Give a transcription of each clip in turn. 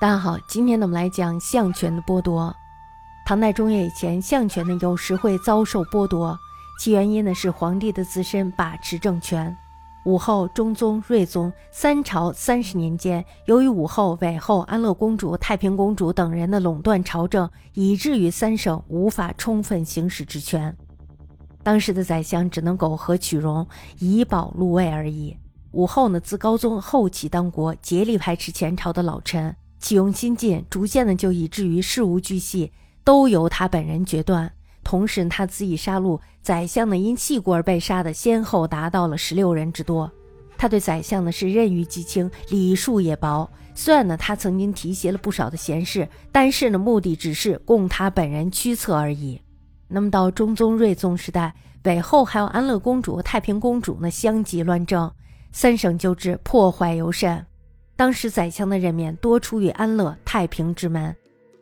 大家好，今天呢我们来讲相权的剥夺。唐代中叶以前，相权呢有时会遭受剥夺，其原因呢是皇帝的自身把持政权。武后、中宗、睿宗三朝三十年间，由于武后、韦后、安乐公主、太平公主等人的垄断朝政，以至于三省无法充分行使职权。当时的宰相只能苟合取容，以保禄位而已。武后呢，自高宗后期当国，竭力排斥前朝的老臣。启用新进，逐渐的就以至于事无巨细都由他本人决断。同时，他恣意杀戮宰相呢，因细故而被杀的先后达到了十六人之多。他对宰相呢是任于极轻，礼数也薄。虽然呢他曾经提携了不少的贤士，但是呢目的只是供他本人驱策而已。那么到中宗、睿宗时代，韦后还有安乐公主、太平公主呢相继乱政，三省旧制破坏尤甚。当时宰相的任免多出于安乐、太平之门，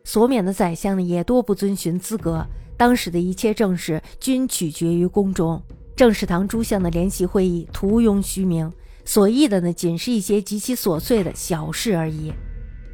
所免的宰相呢也多不遵循资格。当时的一切政事均取决于宫中，政事堂诸相的联席会议徒拥虚名，所议的呢仅是一些极其琐碎的小事而已。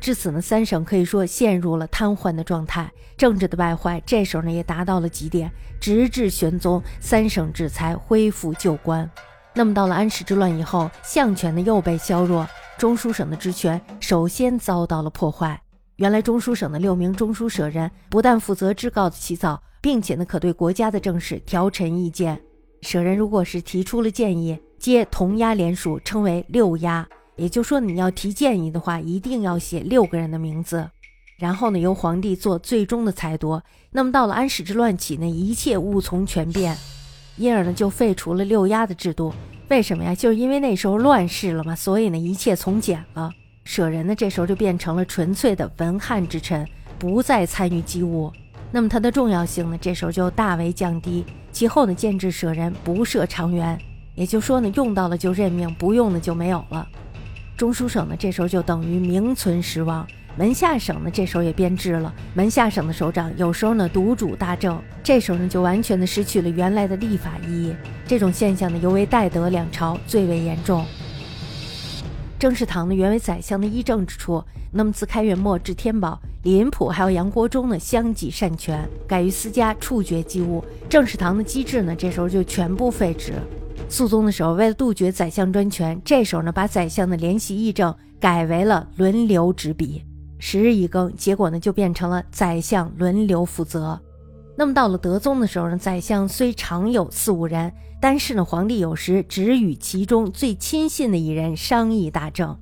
至此呢，三省可以说陷入了瘫痪的状态，政治的败坏这时候呢也达到了极点。直至玄宗，三省制才恢复旧观。那么到了安史之乱以后，相权呢又被削弱。中书省的职权首先遭到了破坏。原来中书省的六名中书舍人不但负责制告的起草，并且呢可对国家的政事调陈意见。舍人如果是提出了建议，皆同押联署，称为六押。也就是说，你要提建议的话，一定要写六个人的名字，然后呢由皇帝做最终的裁夺。那么到了安史之乱起呢，一切物从权变，因而呢就废除了六押的制度。为什么呀？就是因为那时候乱世了嘛，所以呢，一切从简了。舍人呢，这时候就变成了纯粹的文翰之臣，不再参与机务。那么他的重要性呢，这时候就大为降低。其后呢，建制舍人不设长员，也就说呢，用到了就任命，不用呢就没有了。中书省呢，这时候就等于名存实亡。门下省呢，这时候也变质了。门下省的首长有时候呢独主大政，这时候呢就完全的失去了原来的立法意义。这种现象呢，尤为代德两朝最为严重。政事堂呢原为宰相的议政之处，那么自开元末至天宝，李林甫还有杨国忠呢相继擅权，改于私家处决机务。政事堂的机制呢，这时候就全部废止。肃宗的时候，为了杜绝宰相专权，这时候呢把宰相的联席议政改为了轮流执笔。时日一更，结果呢就变成了宰相轮流负责。那么到了德宗的时候呢，宰相虽常有四五人，但是呢，皇帝有时只与其中最亲信的一人商议大政，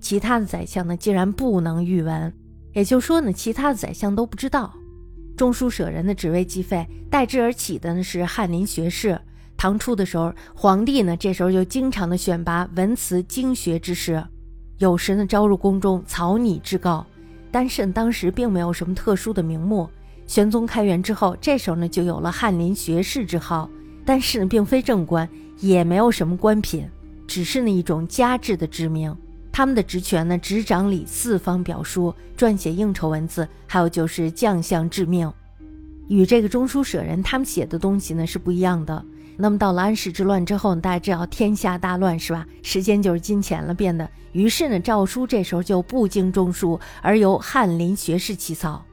其他的宰相呢竟然不能预闻。也就是说呢，其他的宰相都不知道。中书舍人的职位继废，代之而起的呢是翰林学士。唐初的时候，皇帝呢这时候就经常的选拔文辞经学之士，有时呢招入宫中草拟制告。但是当时并没有什么特殊的名目。玄宗开元之后，这时候呢就有了翰林学士之号，但是并非正官，也没有什么官品，只是呢一种加制的职名。他们的职权呢，执掌理四方表书，撰写应酬文字，还有就是将相致命，与这个中书舍人他们写的东西呢是不一样的。那么到了安史之乱之后，大家知道天下大乱是吧？时间就是金钱了，变得。于是呢，诏书这时候就不经中书，而由翰林学士起草。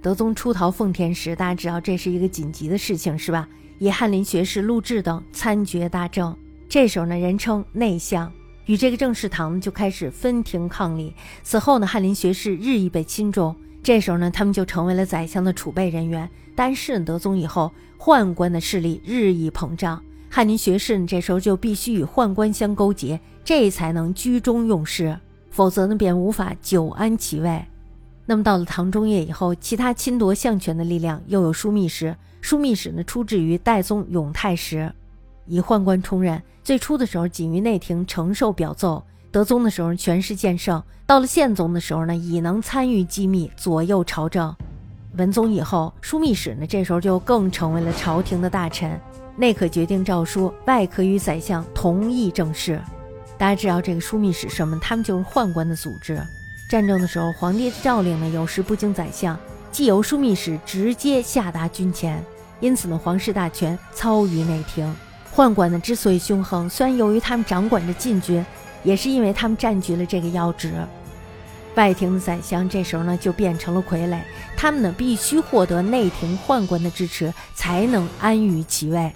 德宗出逃奉天时，大家知道这是一个紧急的事情是吧？以翰林学士陆贽等参决大政。这时候呢，人称内相，与这个政事堂就开始分庭抗礼。此后呢，翰林学士日益被亲重。这时候呢，他们就成为了宰相的储备人员。但是德宗以后，宦官的势力日益膨胀，翰林学士这时候就必须与宦官相勾结，这才能居中用事，否则呢便无法久安其位。那么到了唐中叶以后，其他侵夺相权的力量又有枢密使，枢密使呢出自于代宗永泰时，以宦官充任。最初的时候仅于内廷承受表奏，德宗的时候权势渐盛，到了宪宗的时候呢，已能参与机密，左右朝政。文宗以后，枢密使呢，这时候就更成为了朝廷的大臣，内可决定诏书，外可与宰相同议政事。大家知道这个枢密使什么？他们就是宦官的组织。战争的时候，皇帝的诏令呢，有时不经宰相，既由枢密使直接下达军前，因此呢，皇室大权操于内廷。宦官呢，之所以凶横，虽然由于他们掌管着禁军，也是因为他们占据了这个要职。外廷的宰相这时候呢就变成了傀儡，他们呢必须获得内廷宦官的支持，才能安于其位。